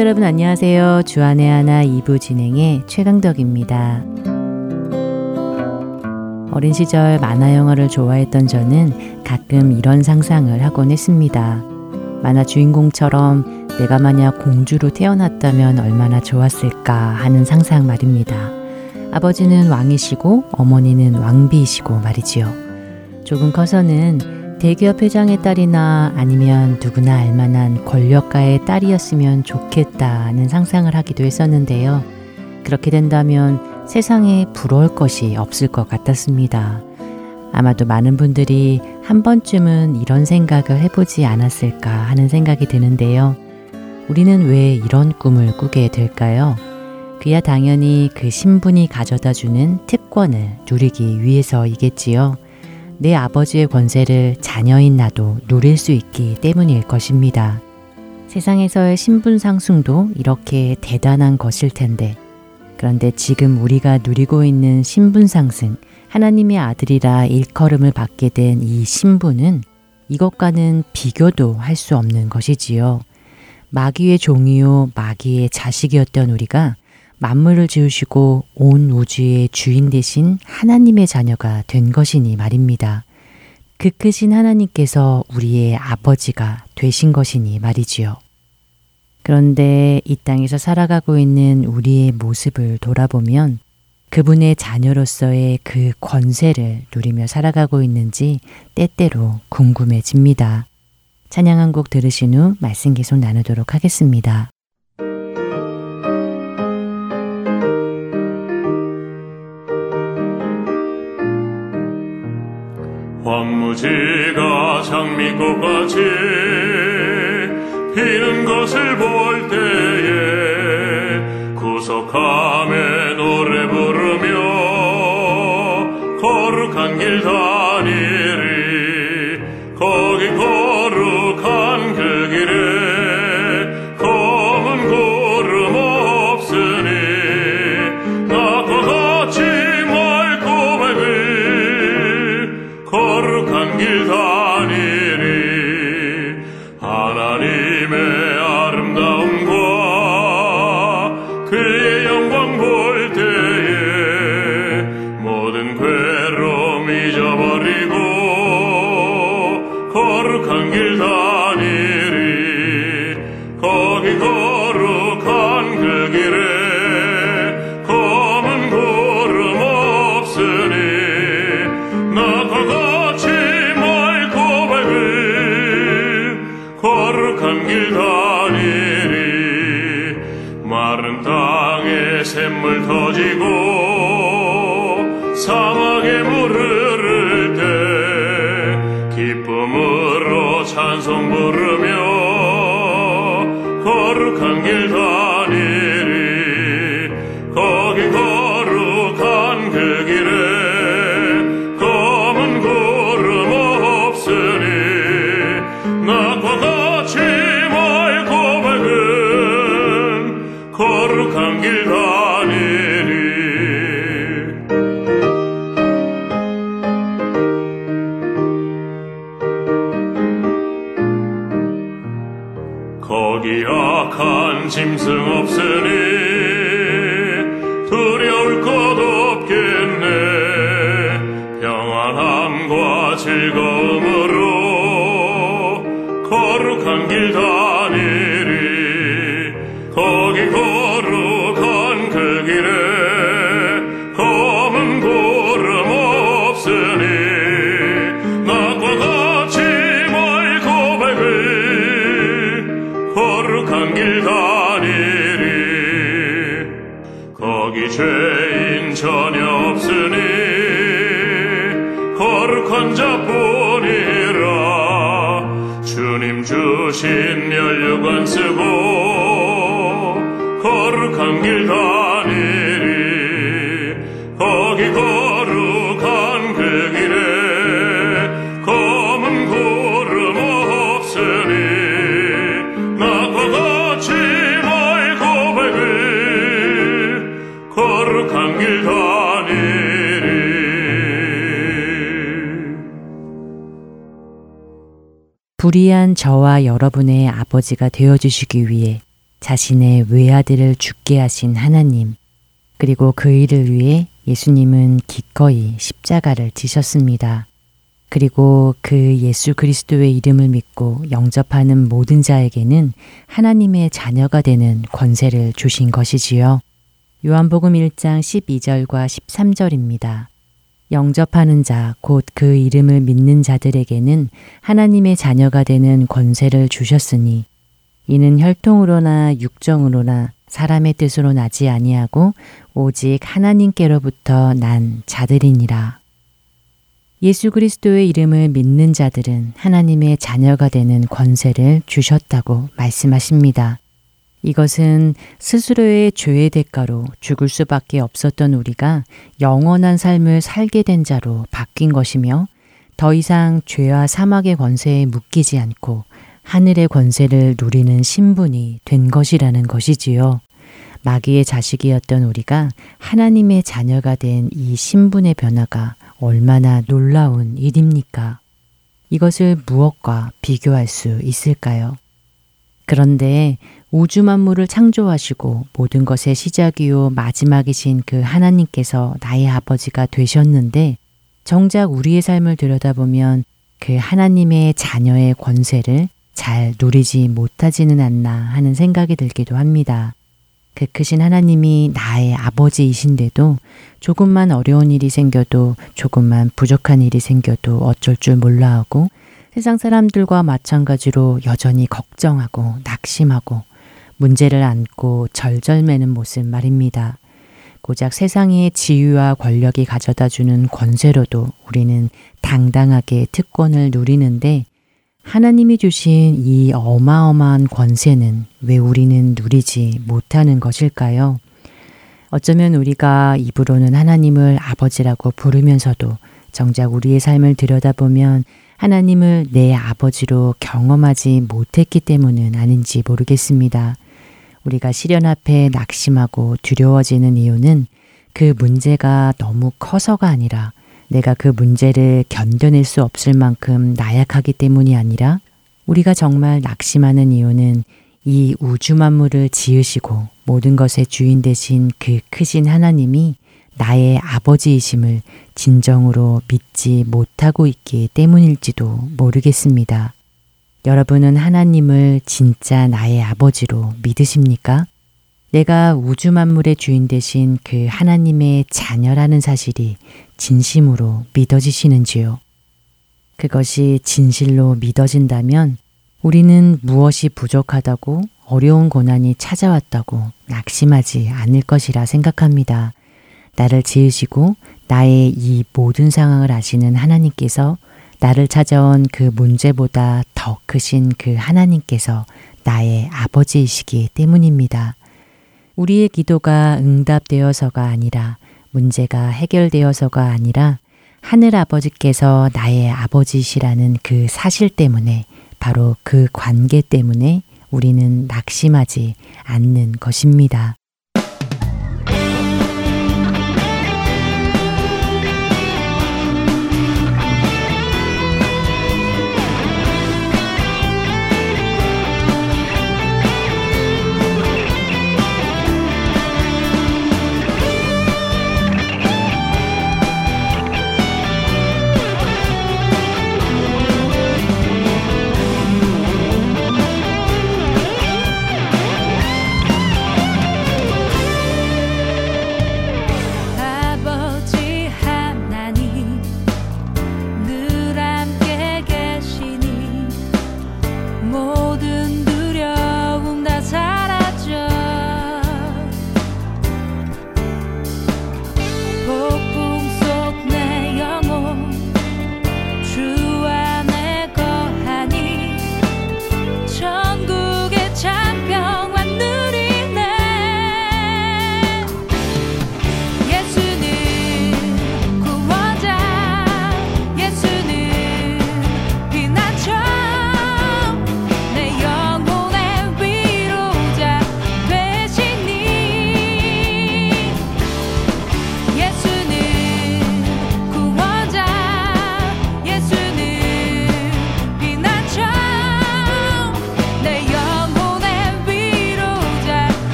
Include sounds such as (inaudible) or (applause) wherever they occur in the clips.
여러분 안녕하세요. 주안의 하나 2부 진행의 최강덕입니다. 어린 시절 만화 영화를 좋아했던 저는 가끔 이런 상상을 하곤 했습니다. 만화 주인공처럼 내가 만약 공주로 태어났다면 얼마나 좋았을까 하는 상상 말입니다. 아버지는 왕이시고 어머니는 왕비이시고 말이지요. 조금 커서는 대기업 회장의 딸이나 아니면 누구나 알만한 권력가의 딸이었으면 좋겠다는 상상을 하기도 했었는데요. 그렇게 된다면 세상에 부러울 것이 없을 것 같았습니다. 아마도 많은 분들이 한 번쯤은 이런 생각을 해보지 않았을까 하는 생각이 드는데요. 우리는 왜 이런 꿈을 꾸게 될까요? 그야 당연히 그 신분이 가져다 주는 특권을 누리기 위해서이겠지요. 내 아버지의 권세를 자녀인 나도 누릴 수 있기 때문일 것입니다. 세상에서의 신분 상승도 이렇게 대단한 것일 텐데, 그런데 지금 우리가 누리고 있는 신분 상승, 하나님의 아들이라 일컬음을 받게 된 이 신분은 이것과는 비교도 할 수 없는 것이지요. 마귀의 종이요, 마귀의 자식이었던 우리가 만물을 지으시고 온 우주의 주인 되신 하나님의 자녀가 된 것이니 말입니다. 그 크신 하나님께서 우리의 아버지가 되신 것이니 말이지요. 그런데 이 땅에서 살아가고 있는 우리의 모습을 돌아보면 그분의 자녀로서의 그 권세를 누리며 살아가고 있는지 때때로 궁금해집니다. 찬양 한 곡 들으신 후 말씀 계속 나누도록 하겠습니다. 황무지가 장미꽃같이 피는 것을 볼 때에 구속함에 아버지가 되어 주시기 위해 자신의 외아들을 죽게 하신 하나님, 그리고 그 일을 위해 예수님은 기꺼이 십자가를 지셨습니다. 그리고 그 예수 그리스도의 이름을 믿고 영접하는 모든 자에게는 하나님의 자녀가 되는 권세를 주신 것이지요. 요한복음 1장 12절과 13절입니다. 영접하는 자, 곧 그 이름을 믿는 자들에게는 하나님의 자녀가 되는 권세를 주셨으니 이는 혈통으로나 육정으로나 사람의 뜻으로 나지 아니하고 오직 하나님께로부터 난 자들이니라. 예수 그리스도의 이름을 믿는 자들은 하나님의 자녀가 되는 권세를 주셨다고 말씀하십니다. 이것은 스스로의 죄의 대가로 죽을 수밖에 없었던 우리가 영원한 삶을 살게 된 자로 바뀐 것이며 더 이상 죄와 사막의 권세에 묶이지 않고 하늘의 권세를 누리는 신분이 된 것이라는 것이지요. 마귀의 자식이었던 우리가 하나님의 자녀가 된 이 신분의 변화가 얼마나 놀라운 일입니까? 이것을 무엇과 비교할 수 있을까요? 그런데 우주 만물을 창조하시고 모든 것의 시작이요 마지막이신 그 하나님께서 나의 아버지가 되셨는데 정작 우리의 삶을 들여다보면 그 하나님의 자녀의 권세를 잘 누리지 못하지는 않나 하는 생각이 들기도 합니다. 그 크신 하나님이 나의 아버지이신데도 조금만 어려운 일이 생겨도 조금만 부족한 일이 생겨도 어쩔 줄 몰라 하고 세상 사람들과 마찬가지로 여전히 걱정하고 낙심하고 문제를 안고 절절매는 모습 말입니다. 고작 세상의 지위와 권력이 가져다 주는 권세로도 우리는 당당하게 특권을 누리는데 하나님이 주신 이 어마어마한 권세는 왜 우리는 누리지 못하는 것일까요? 어쩌면 우리가 입으로는 하나님을 아버지라고 부르면서도 정작 우리의 삶을 들여다보면 하나님을 내 아버지로 경험하지 못했기 때문은 아닌지 모르겠습니다. 우리가 시련 앞에 낙심하고 두려워지는 이유는 그 문제가 너무 커서가 아니라 내가 그 문제를 견뎌낼 수 없을 만큼 나약하기 때문이 아니라 우리가 정말 낙심하는 이유는 이 우주 만물을 지으시고 모든 것의 주인 되신 그 크신 하나님이 나의 아버지이심을 진정으로 믿지 못하고 있기 때문일지도 모르겠습니다. 여러분은 하나님을 진짜 나의 아버지로 믿으십니까? 내가 우주 만물의 주인 되신 그 하나님의 자녀라는 사실이 진심으로 믿어지시는지요? 그것이 진실로 믿어진다면 우리는 무엇이 부족하다고 어려운 고난이 찾아왔다고 낙심하지 않을 것이라 생각합니다. 나를 지으시고 나의 이 모든 상황을 아시는 하나님께서 나를 찾아온 그 문제보다 더 크신 그 하나님께서 나의 아버지이시기 때문입니다. 우리의 기도가 응답되어서가 아니라 문제가 해결되어서가 아니라 하늘 아버지께서 나의 아버지시라는 그 사실 때문에 바로 그 관계 때문에 우리는 낙심하지 않는 것입니다.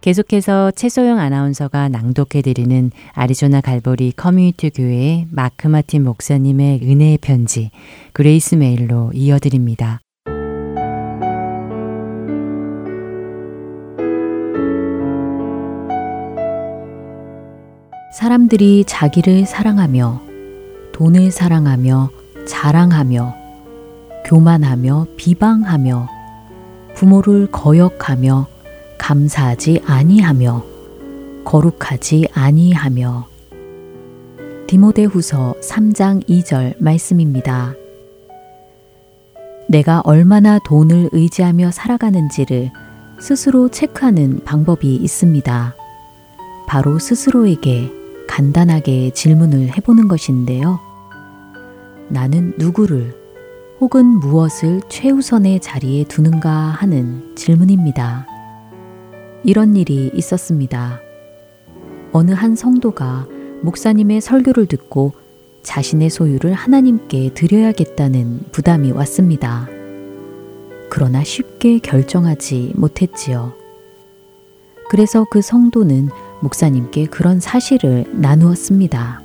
계속해서 최소영 아나운서가 낭독해드리는 아리조나 갈보리 커뮤니티 교회의 마크 마틴 목사님의 은혜의 편지 Grace Mail로 이어드립니다. 사람들이 자기를 사랑하며 돈을 사랑하며 자랑하며 교만하며 비방하며 부모를 거역하며 감사하지 아니하며 거룩하지 아니하며 디모데후서 3장 2절 말씀입니다. 내가 얼마나 돈을 의지하며 살아가는지를 스스로 체크하는 방법이 있습니다. 바로 스스로에게 간단하게 질문을 해보는 것인데요. 나는 누구를 혹은 무엇을 최우선의 자리에 두는가 하는 질문입니다. 이런 일이 있었습니다. 어느 한 성도가 목사님의 설교를 듣고 자신의 소유를 하나님께 드려야겠다는 부담이 왔습니다. 그러나 쉽게 결정하지 못했지요. 그래서 그 성도는 목사님께 그런 사실을 나누었습니다.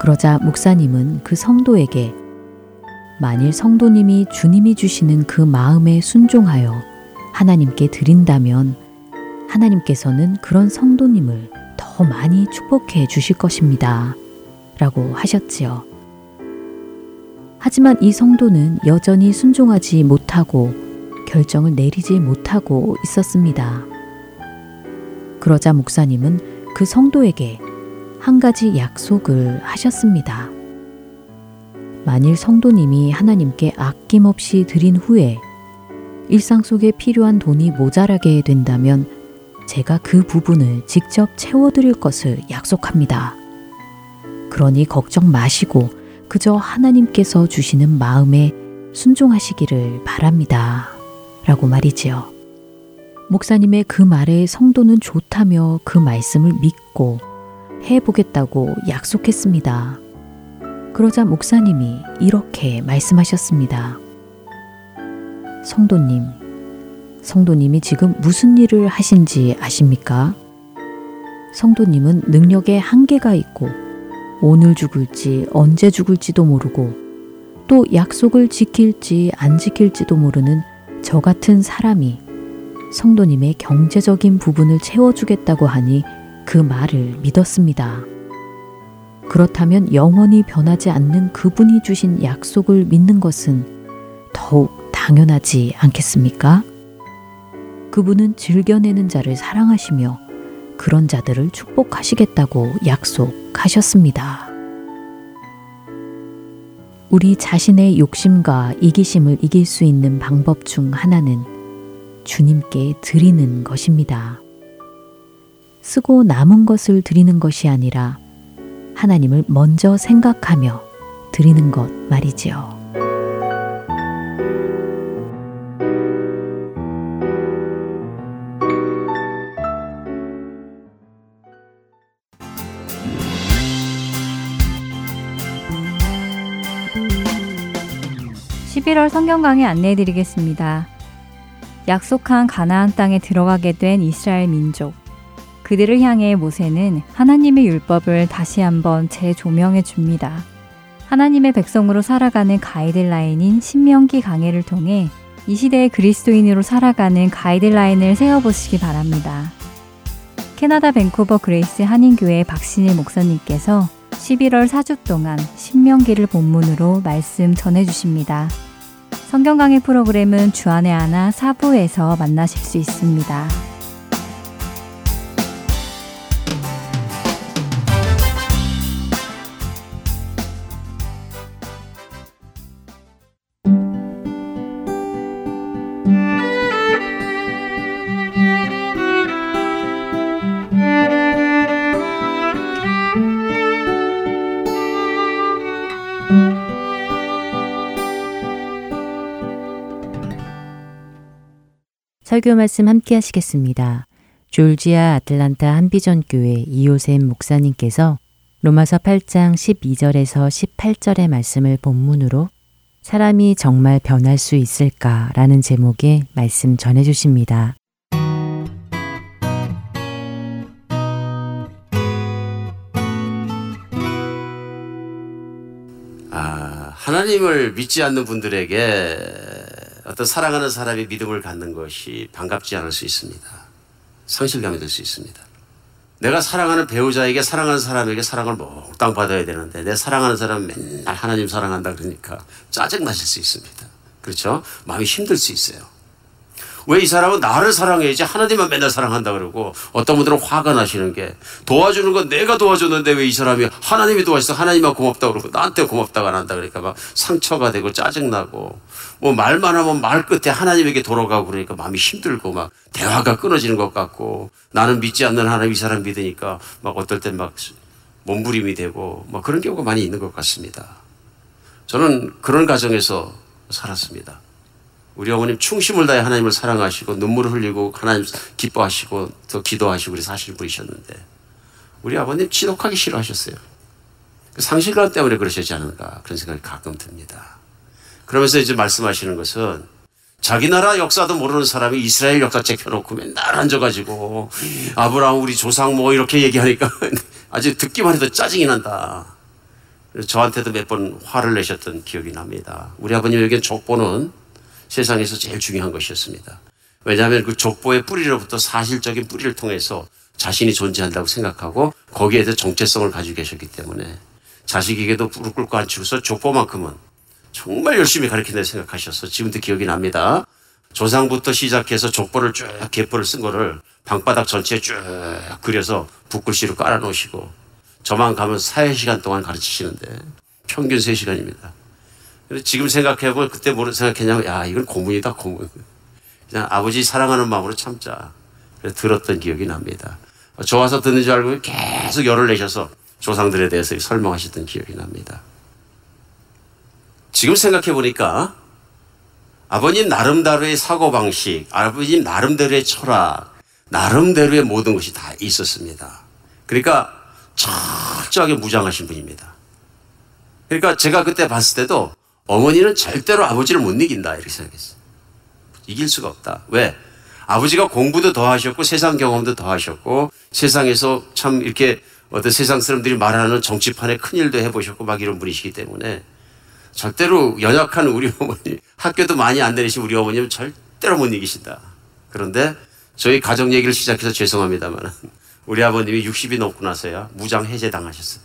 그러자 목사님은 그 성도에게 만일 성도님이 주님이 주시는 그 마음에 순종하여 하나님께 드린다면 하나님께서는 그런 성도님을 더 많이 축복해 주실 것입니다. 라고 하셨지요. 하지만 이 성도는 여전히 순종하지 못하고 결정을 내리지 못하고 있었습니다. 그러자 목사님은 그 성도에게 한 가지 약속을 하셨습니다. 만일 성도님이 하나님께 아낌없이 드린 후에 일상 속에 필요한 돈이 모자라게 된다면 제가 그 부분을 직접 채워드릴 것을 약속합니다. 그러니 걱정 마시고 그저 하나님께서 주시는 마음에 순종하시기를 바랍니다. 라고 말이지요. 목사님의 그 말에 성도는 좋다며 그 말씀을 믿고 해보겠다고 약속했습니다. 그러자 목사님이 이렇게 말씀하셨습니다. 성도님, 성도님이 지금 무슨 일을 하신지 아십니까? 성도님은 능력에 한계가 있고 오늘 죽을지 언제 죽을지도 모르고 또 약속을 지킬지 안 지킬지도 모르는 저 같은 사람이 성도님의 경제적인 부분을 채워주겠다고 하니 그 말을 믿었습니다. 그렇다면 영원히 변하지 않는 그분이 주신 약속을 믿는 것은 더욱 당연하지 않겠습니까? 그분은 즐겨내는 자를 사랑하시며 그런 자들을 축복하시겠다고 약속하셨습니다. 우리 자신의 욕심과 이기심을 이길 수 있는 방법 중 하나는 주님께 드리는 것입니다. 쓰고 남은 것을 드리는 것이 아니라 하나님을 먼저 생각하며 드리는 것 말이지요. 성경 강의 안내해 드리겠습니다. 약속한 가나안 땅에 들어가게 된 이스라엘 민족. 그들을 향해 모세는 하나님의 율법을 다시 한번 재조명해 줍니다. 하나님의 백성으로 살아가는 가이드라인인 신명기 강해를 통해 이 시대의 그리스도인으로 살아가는 가이드라인을 세워보시기 바랍니다. 캐나다 밴쿠버 그레이스 한인교회 박신일 목사님께서 11월 4주 동안 신명기를 본문으로 말씀 전해주십니다. 성경 강의 프로그램은 주안의 하나 사부에서 만나실 수 있습니다. 설교 말씀 함께 하시겠습니다. 졸지아 아틀란타 한비전 교회 이호샘 목사님께서 로마서 8장 12절에서 18절의 말씀을 본문으로 사람이 정말 변할 수 있을까라는 제목의 말씀 전해 주십니다. 아, 하나님을 믿지 않는 분들에게 어떤 사랑하는 사람이 믿음을 갖는 것이 반갑지 않을 수 있습니다. 상실감이 들 수 있습니다. 내가 사랑하는 배우자에게 사랑하는 사람에게 사랑을 몽땅 받아야 되는데 내 사랑하는 사람 맨날 하나님 사랑한다 그러니까 짜증 나실 수 있습니다. 그렇죠? 마음이 힘들 수 있어요. 왜 이 사람은 나를 사랑해야지 하나님만 맨날 사랑한다 그러고 어떤 분들은 화가 나시는 게 도와주는 건 내가 도와줬는데 왜 이 사람이 하나님이 도와줘서 하나님만 고맙다 그러고 나한테 고맙다가 안 한다 그러니까 막 상처가 되고 짜증 나고 뭐 말만 하면 말 끝에 하나님에게 돌아가고 그러니까 마음이 힘들고 막 대화가 끊어지는 것 같고 나는 믿지 않는 하나님 이 사람 믿으니까 막 어떨 땐 막 몸부림이 되고 막 그런 경우가 많이 있는 것 같습니다. 저는 그런 가정에서 살았습니다. 우리 어머님 충심을 다해 하나님을 사랑하시고 눈물을 흘리고 하나님 기뻐하시고 더 기도하시고 우리 사실 분이셨는데 우리 아버님 지독하게 싫어하셨어요. 그 상실감 때문에 그러시지 않은가 그런 생각이 가끔 듭니다. 그러면서 이제 말씀하시는 것은 자기 나라 역사도 모르는 사람이 이스라엘 역사책 펴놓고 맨날 앉아가지고 아브라함 우리 조상 뭐 이렇게 얘기하니까 (laughs) 아주 듣기만 해도 짜증이 난다. 저한테도 몇 번 화를 내셨던 기억이 납니다. 우리 아버님에겐 족보는 세상에서 제일 중요한 것이었습니다. 왜냐하면 그 족보의 뿌리로부터 사실적인 뿌리를 통해서 자신이 존재한다고 생각하고 거기에 대해 정체성을 가지고 계셨기 때문에 자식에게도 무릎 꿇고 앉히고서 족보만큼은 정말 열심히 가르친다 생각하셔서 지금도 기억이 납니다. 조상부터 시작해서 족보를 쭉 개포를 쓴 거를 방바닥 전체에 쭉 그려서 붓글씨로 깔아놓으시고 저만 가면 4시간 동안 가르치시는데 평균 3시간입니다. 지금 생각해보면 그때 뭐를 생각했냐면 야 이건 고문이다 고문. 그냥 아버지 사랑하는 마음으로 참자. 그래서 들었던 기억이 납니다. 좋아서 듣는 줄 알고 계속 열을 내셔서 조상들에 대해서 설명하셨던 기억이 납니다. 지금 생각해 보니까 아버님 나름대로의 사고방식, 아버님 나름대로의 철학, 나름대로의 모든 것이 다 있었습니다. 그러니까 철저하게 무장하신 분입니다. 그러니까 제가 그때 봤을 때도 어머니는 절대로 아버지를 못 이긴다 이렇게 생각했어요. 이길 수가 없다. 왜? 아버지가 공부도 더 하셨고 세상 경험도 더 하셨고 세상에서 참 이렇게 어떤 세상 사람들이 말하는 정치판에 큰일도 해보셨고 막 이런 분이시기 때문에 절대로 연약한 우리 (laughs) 어머니 학교도 많이 안 다니신 우리 어머니는 절대로 못 이기신다. 그런데 저희 가정 얘기를 시작해서 죄송합니다만 우리 아버님이 60이 넘고 나서야 무장 해제 당하셨어요.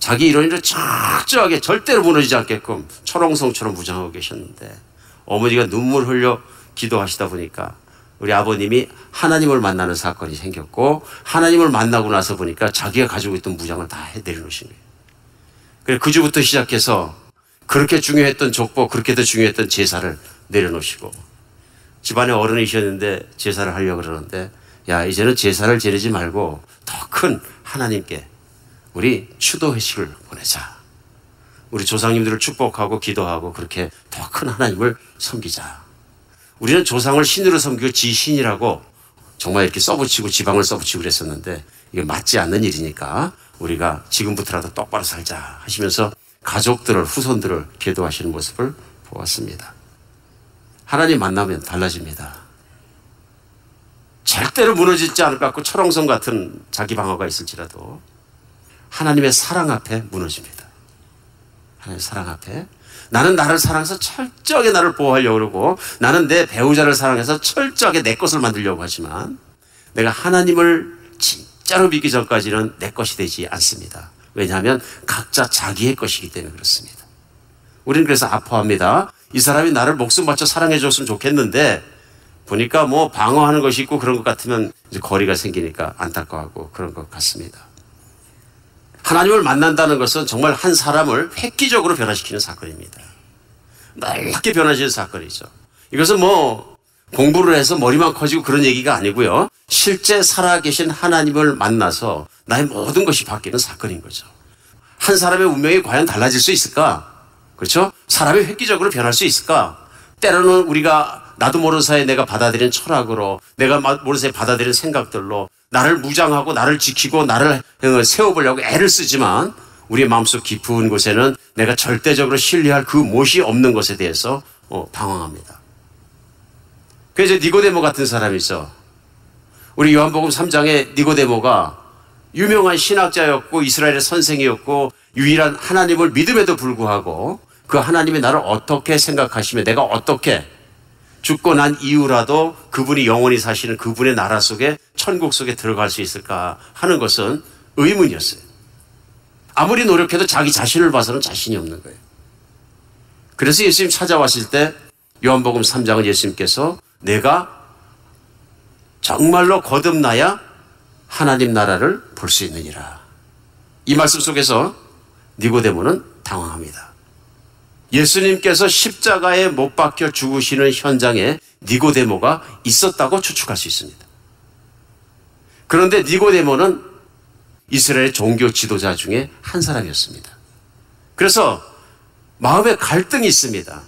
자기 이론이를 철저하게 절대로 무너지지 않게끔 철옹성처럼 무장하고 계셨는데 어머니가 눈물 흘려 기도하시다 보니까 우리 아버님이 하나님을 만나는 사건이 생겼고 하나님을 만나고 나서 보니까 자기가 가지고 있던 무장을 다 내려놓으신 거예요. 그 주부터 시작해서 그렇게 중요했던 족보, 그렇게도 중요했던 제사를 내려놓으시고 집안에 어른이셨는데 제사를 하려고 그러는데 야, 이제는 제사를 지내지 말고 더 큰 하나님께 우리 추도 회식을 보내자. 우리 조상님들을 축복하고 기도하고 그렇게 더 큰 하나님을 섬기자. 우리는 조상을 신으로 섬기고 지신이라고 정말 이렇게 써붙이고 지방을 써붙이고 그랬었는데 이게 맞지 않는 일이니까 우리가 지금부터라도 똑바로 살자 하시면서 가족들을 후손들을 계도하시는 모습을 보았습니다. 하나님 만나면 달라집니다. 절대로 무너지지 않을 것 같고 철옹성 같은 자기 방어가 있을지라도 하나님의 사랑 앞에 무너집니다. 하나님의 사랑 앞에 나는 나를 사랑해서 철저하게 나를 보호하려고 그러고 나는 내 배우자를 사랑해서 철저하게 내 것을 만들려고 하지만 내가 하나님을 진 짜로 믿기 전까지는 내 것이 되지 않습니다. 왜냐하면 각자 자기의 것이기 때문에 그렇습니다. 우리는 그래서 아파합니다. 이 사람이 나를 목숨 바쳐 사랑해 줬으면 좋겠는데 보니까 뭐 방어하는 것이 있고 그런 것 같으면 이제 거리가 생기니까 안타까워하고 그런 것 같습니다. 하나님을 만난다는 것은 정말 한 사람을 획기적으로 변화시키는 사건입니다. 넓게 변화시키는 사건이죠. 이것은 뭐 공부를 해서 머리만 커지고 그런 얘기가 아니고요. 실제 살아계신 하나님을 만나서 나의 모든 것이 바뀌는 사건인 거죠. 한 사람의 운명이 과연 달라질 수 있을까? 그렇죠? 사람이 획기적으로 변할 수 있을까? 때로는 우리가 나도 모르는 사이에 내가 받아들인 철학으로 내가 모르는 사이에 받아들인 생각들로 나를 무장하고 나를 지키고 나를 어, 세워보려고 애를 쓰지만 우리의 마음속 깊은 곳에는 내가 절대적으로 신뢰할 그 못이 없는 것에 대해서 어, 방황합니다. 그래서 니고데모 같은 사람이 있어. 우리 요한복음 3장에 니고데모가 유명한 신학자였고 이스라엘의 선생이었고 유일한 하나님을 믿음에도 불구하고 그 하나님이 나를 어떻게 생각하시며 내가 어떻게 죽고 난 이후라도 그분이 영원히 사시는 그분의 나라 속에 천국 속에 들어갈 수 있을까 하는 것은 의문이었어요. 아무리 노력해도 자기 자신을 봐서는 자신이 없는 거예요. 그래서 예수님 찾아왔을 때 요한복음 3장은 예수님께서 내가 정말로 거듭나야 하나님 나라를 볼 수 있느니라. 이 말씀 속에서 니고데모는 당황합니다. 예수님께서 십자가에 못 박혀 죽으시는 현장에 니고데모가 있었다고 추측할 수 있습니다. 그런데 니고데모는 이스라엘 종교 지도자 중에 한 사람이었습니다. 그래서 마음에 갈등이 있습니다.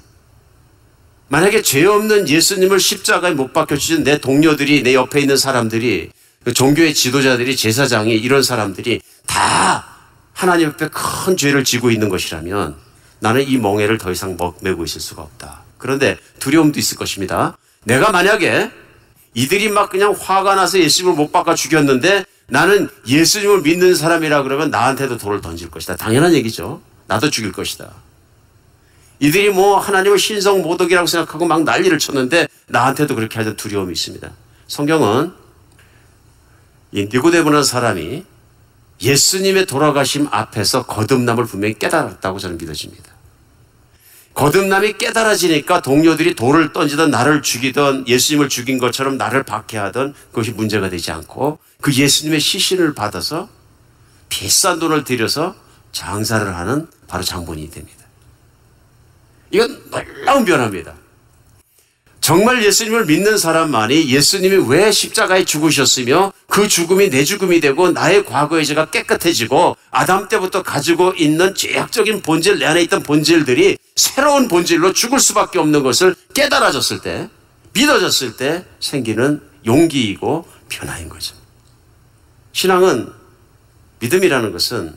만약에 죄 없는 예수님을 십자가에 못 박혀 주신 내 동료들이 내 옆에 있는 사람들이 그 종교의 지도자들이 제사장이 이런 사람들이 다 하나님 앞에 큰 죄를 지고 있는 것이라면 나는 이 멍해를 더 이상 메고 있을 수가 없다. 그런데 두려움도 있을 것입니다. 내가 만약에 이들이 막 그냥 화가 나서 예수님을 못 박아 죽였는데 나는 예수님을 믿는 사람이라 그러면 나한테도 돌을 던질 것이다. 당연한 얘기죠. 나도 죽일 것이다. 이들이 뭐 하나님을 신성 모독이라고 생각하고 막 난리를 쳤는데 나한테도 그렇게 하는 두려움이 있습니다. 성경은 이 니고데모라는 사람이 예수님의 돌아가심 앞에서 거듭남을 분명히 깨달았다고 저는 믿어집니다. 거듭남이 깨달아지니까 동료들이 돌을 던지던 나를 죽이던 예수님을 죽인 것처럼 나를 박해하던 그것이 문제가 되지 않고 그 예수님의 시신을 받아서 비싼 돈을 들여서 장사를 하는 바로 장본인이 됩니다. 이건 놀라운 변화입니다. 정말 예수님을 믿는 사람만이 예수님이 왜 십자가에 죽으셨으며 그 죽음이 내 죽음이 되고 나의 과거의 죄가 깨끗해지고 아담 때부터 가지고 있는 죄악적인 본질, 내 안에 있던 본질들이 새로운 본질로 죽을 수밖에 없는 것을 깨달아졌을 때, 믿어졌을 때 생기는 용기이고 변화인 거죠. 신앙은 믿음이라는 것은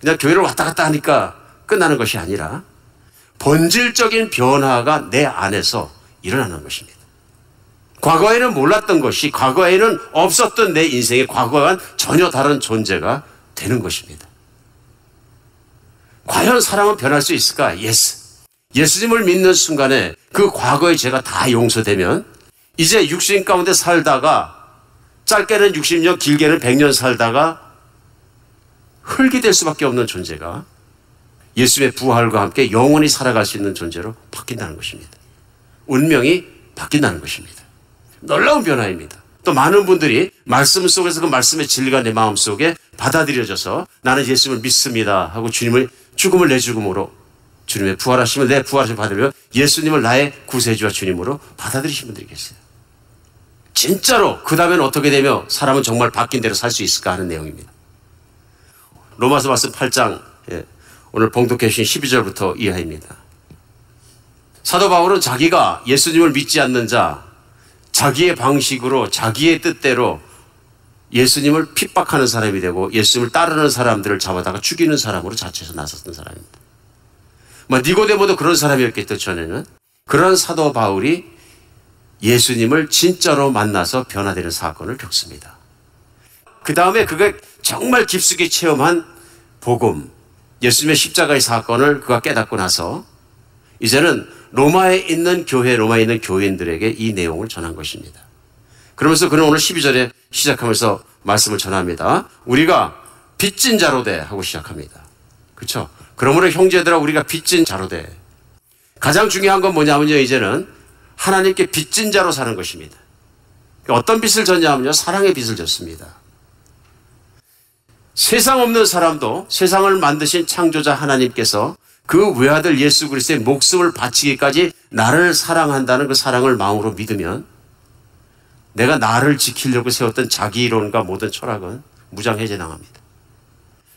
그냥 교회를 왔다 갔다 하니까 끝나는 것이 아니라 본질적인 변화가 내 안에서 일어나는 것입니다. 과거에는 몰랐던 것이 과거에는 없었던 내 인생의 과거와는 전혀 다른 존재가 되는 것입니다. 과연 사람은 변할 수 있을까? Yes. 예수님을 믿는 순간에 그 과거의 죄가 다 용서되면 이제 육신 가운데 살다가 짧게는 60년, 길게는 100년 살다가 흙이 될 수밖에 없는 존재가 예수의 부활과 함께 영원히 살아갈 수 있는 존재로 바뀐다는 것입니다. 운명이 바뀐다는 것입니다. 놀라운 변화입니다. 또 많은 분들이 말씀 속에서 그 말씀의 진리가 내 마음 속에 받아들여져서 나는 예수님을 믿습니다 하고 주님을 죽음을 내 죽음으로 주님의 부활하심을 내 부활하심을 받으려 예수님을 나의 구세주와 주님으로 받아들이신 분들이 계세요. 진짜로 그 다음엔 어떻게 되며 사람은 정말 바뀐 대로 살 수 있을까 하는 내용입니다. 로마서 말씀 8장 예, 오늘 봉독해 주신 12절부터 이하입니다. 사도 바울은 자기가 예수님을 믿지 않는 자, 자기의 방식으로 자기의 뜻대로 예수님을 핍박하는 사람이 되고 예수님을 따르는 사람들을 잡아다가 죽이는 사람으로 자체에서 나섰던 사람입니다. 뭐 니고데모도 그런 사람이었겠죠 전에는 그런 사도 바울이 예수님을 진짜로 만나서 변화되는 사건을 겪습니다. 그 다음에 그가 정말 깊숙이 체험한 복음, 예수님의 십자가의 사건을 그가 깨닫고 나서 이제는 로마에 있는 교회, 로마에 있는 교인들에게 이 내용을 전한 것입니다. 그러면서 그는 오늘 12절에 시작하면서 말씀을 전합니다. 우리가 빚진 자로 돼 하고 시작합니다. 그렇죠? 그러므로 형제들아 우리가 빚진 자로 돼. 가장 중요한 건 뭐냐면요. 이제는 하나님께 빚진 자로 사는 것입니다. 어떤 빚을 졌냐면요. 사랑의 빚을 졌습니다. 세상 없는 사람도 세상을 만드신 창조자 하나님께서 그 외아들 예수 그리스도의 목숨을 바치기까지 나를 사랑한다는 그 사랑을 마음으로 믿으면 내가 나를 지키려고 세웠던 자기 이론과 모든 철학은 무장해제 당합니다.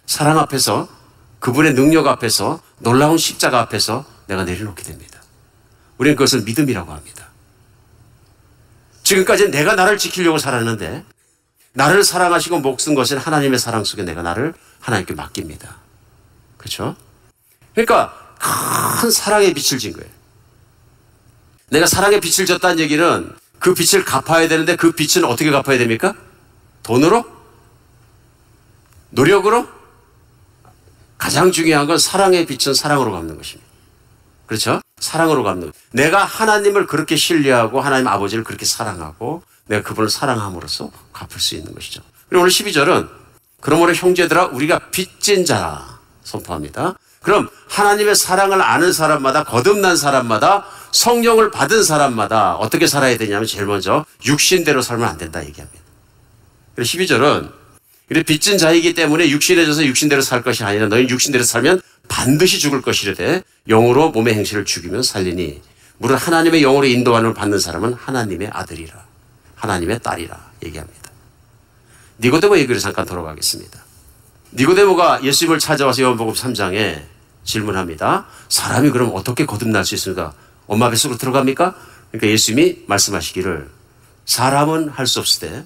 사랑 앞에서 그분의 능력 앞에서 놀라운 십자가 앞에서 내가 내려놓게 됩니다. 우리는 그것을 믿음이라고 합니다. 지금까지 내가 나를 지키려고 살았는데 나를 사랑하시고 목숨 것은 하나님의 사랑 속에 내가 나를 하나님께 맡깁니다. 그렇죠? 그러니까 큰 사랑의 빛을 진 거예요. 내가 사랑의 빛을 졌다는 얘기는 그 빛을 갚아야 되는데 그 빛은 어떻게 갚아야 됩니까? 돈으로? 노력으로? 가장 중요한 건 사랑의 빛은 사랑으로 갚는 것입니다. 그렇죠? 사랑으로 갚는. 내가 하나님을 그렇게 신뢰하고 하나님 아버지를 그렇게 사랑하고 내가 그분을 사랑함으로써 갚을 수 있는 것이죠. 그리고 오늘 12절은 그러므로 형제들아 우리가 빚진 자라 선포합니다. 그럼 하나님의 사랑을 아는 사람마다 거듭난 사람마다 성령을 받은 사람마다 어떻게 살아야 되냐면 제일 먼저 육신대로 살면 안 된다 얘기합니다. 그래서 12절은 그래 빚진 자이기 때문에 육신에 져서 육신대로 살 것이 아니라 너희 육신대로 살면 반드시 죽을 것이라되 영으로 몸의 행실을 죽이면 살리니 무릇 하나님의 영으로 인도함을 받는 사람은 하나님의 아들이라 하나님의 딸이라 얘기합니다. 니고데모 얘기를 잠깐 돌아가겠습니다. 니고데모가 예수님을 찾아와서 요한복음 3장에 질문합니다. 사람이 그럼 어떻게 거듭날 수 있습니까? 엄마 뱃속으로 들어갑니까? 그러니까 예수님이 말씀하시기를 사람은 할 수 없을 때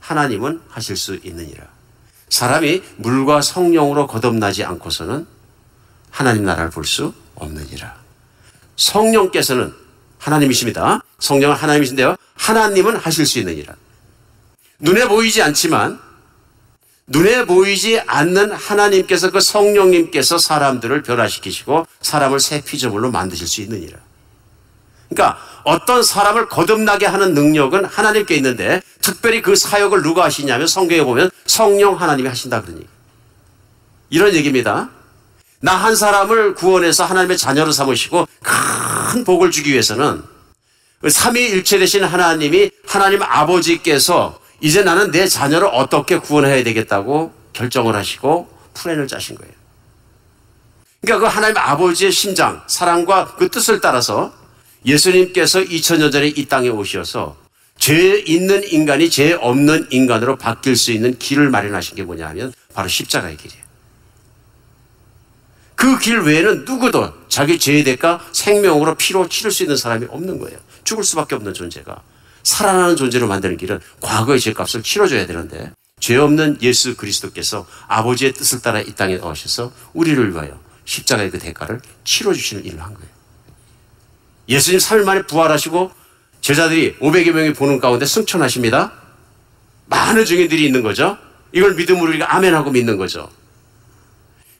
하나님은 하실 수 있느니라. 사람이 물과 성령으로 거듭나지 않고서는 하나님 나라를 볼 수 없느니라. 성령께서는 하나님이십니다. 성령은 하나님이신데요. 하나님은 하실 수 있느니라. 눈에 보이지 않지만 눈에 보이지 않는 하나님께서 그 성령님께서 사람들을 변화시키시고 사람을 새 피조물로 만드실 수 있느니라. 그러니까 어떤 사람을 거듭나게 하는 능력은 하나님께 있는데 특별히 그 사역을 누가 하시냐면 성경에 보면 성령 하나님이 하신다 그러니 이런 얘기입니다. 나 한 사람을 구원해서 하나님의 자녀로 삼으시고 큰 복을 주기 위해서는 삼위일체 되신 하나님이 하나님 아버지께서 이제 나는 내 자녀를 어떻게 구원해야 되겠다고 결정을 하시고 플랜을 짜신 거예요. 그러니까 그 하나님 아버지의 심장, 사랑과 그 뜻을 따라서 예수님께서 2000년 전에 이 땅에 오셔서 죄 있는 인간이 죄 없는 인간으로 바뀔 수 있는 길을 마련하신 게 뭐냐 하면 바로 십자가의 길이에요. 그 길 외에는 누구도 자기 죄의 대가 생명으로 피로 치를 수 있는 사람이 없는 거예요. 죽을 수밖에 없는 존재가. 살아나는 존재로 만드는 길은 과거의 죄값을 치러줘야 되는데 죄 없는 예수 그리스도께서 아버지의 뜻을 따라 이 땅에 오셔서 우리를 위하여 십자가의 그 대가를 치러주시는 일을 한 거예요. 예수님 3일 만에 부활하시고 제자들이 500여 명이 보는 가운데 승천하십니다. 많은 증인들이 있는 거죠. 이걸 믿음으로 우리가 아멘하고 믿는 거죠.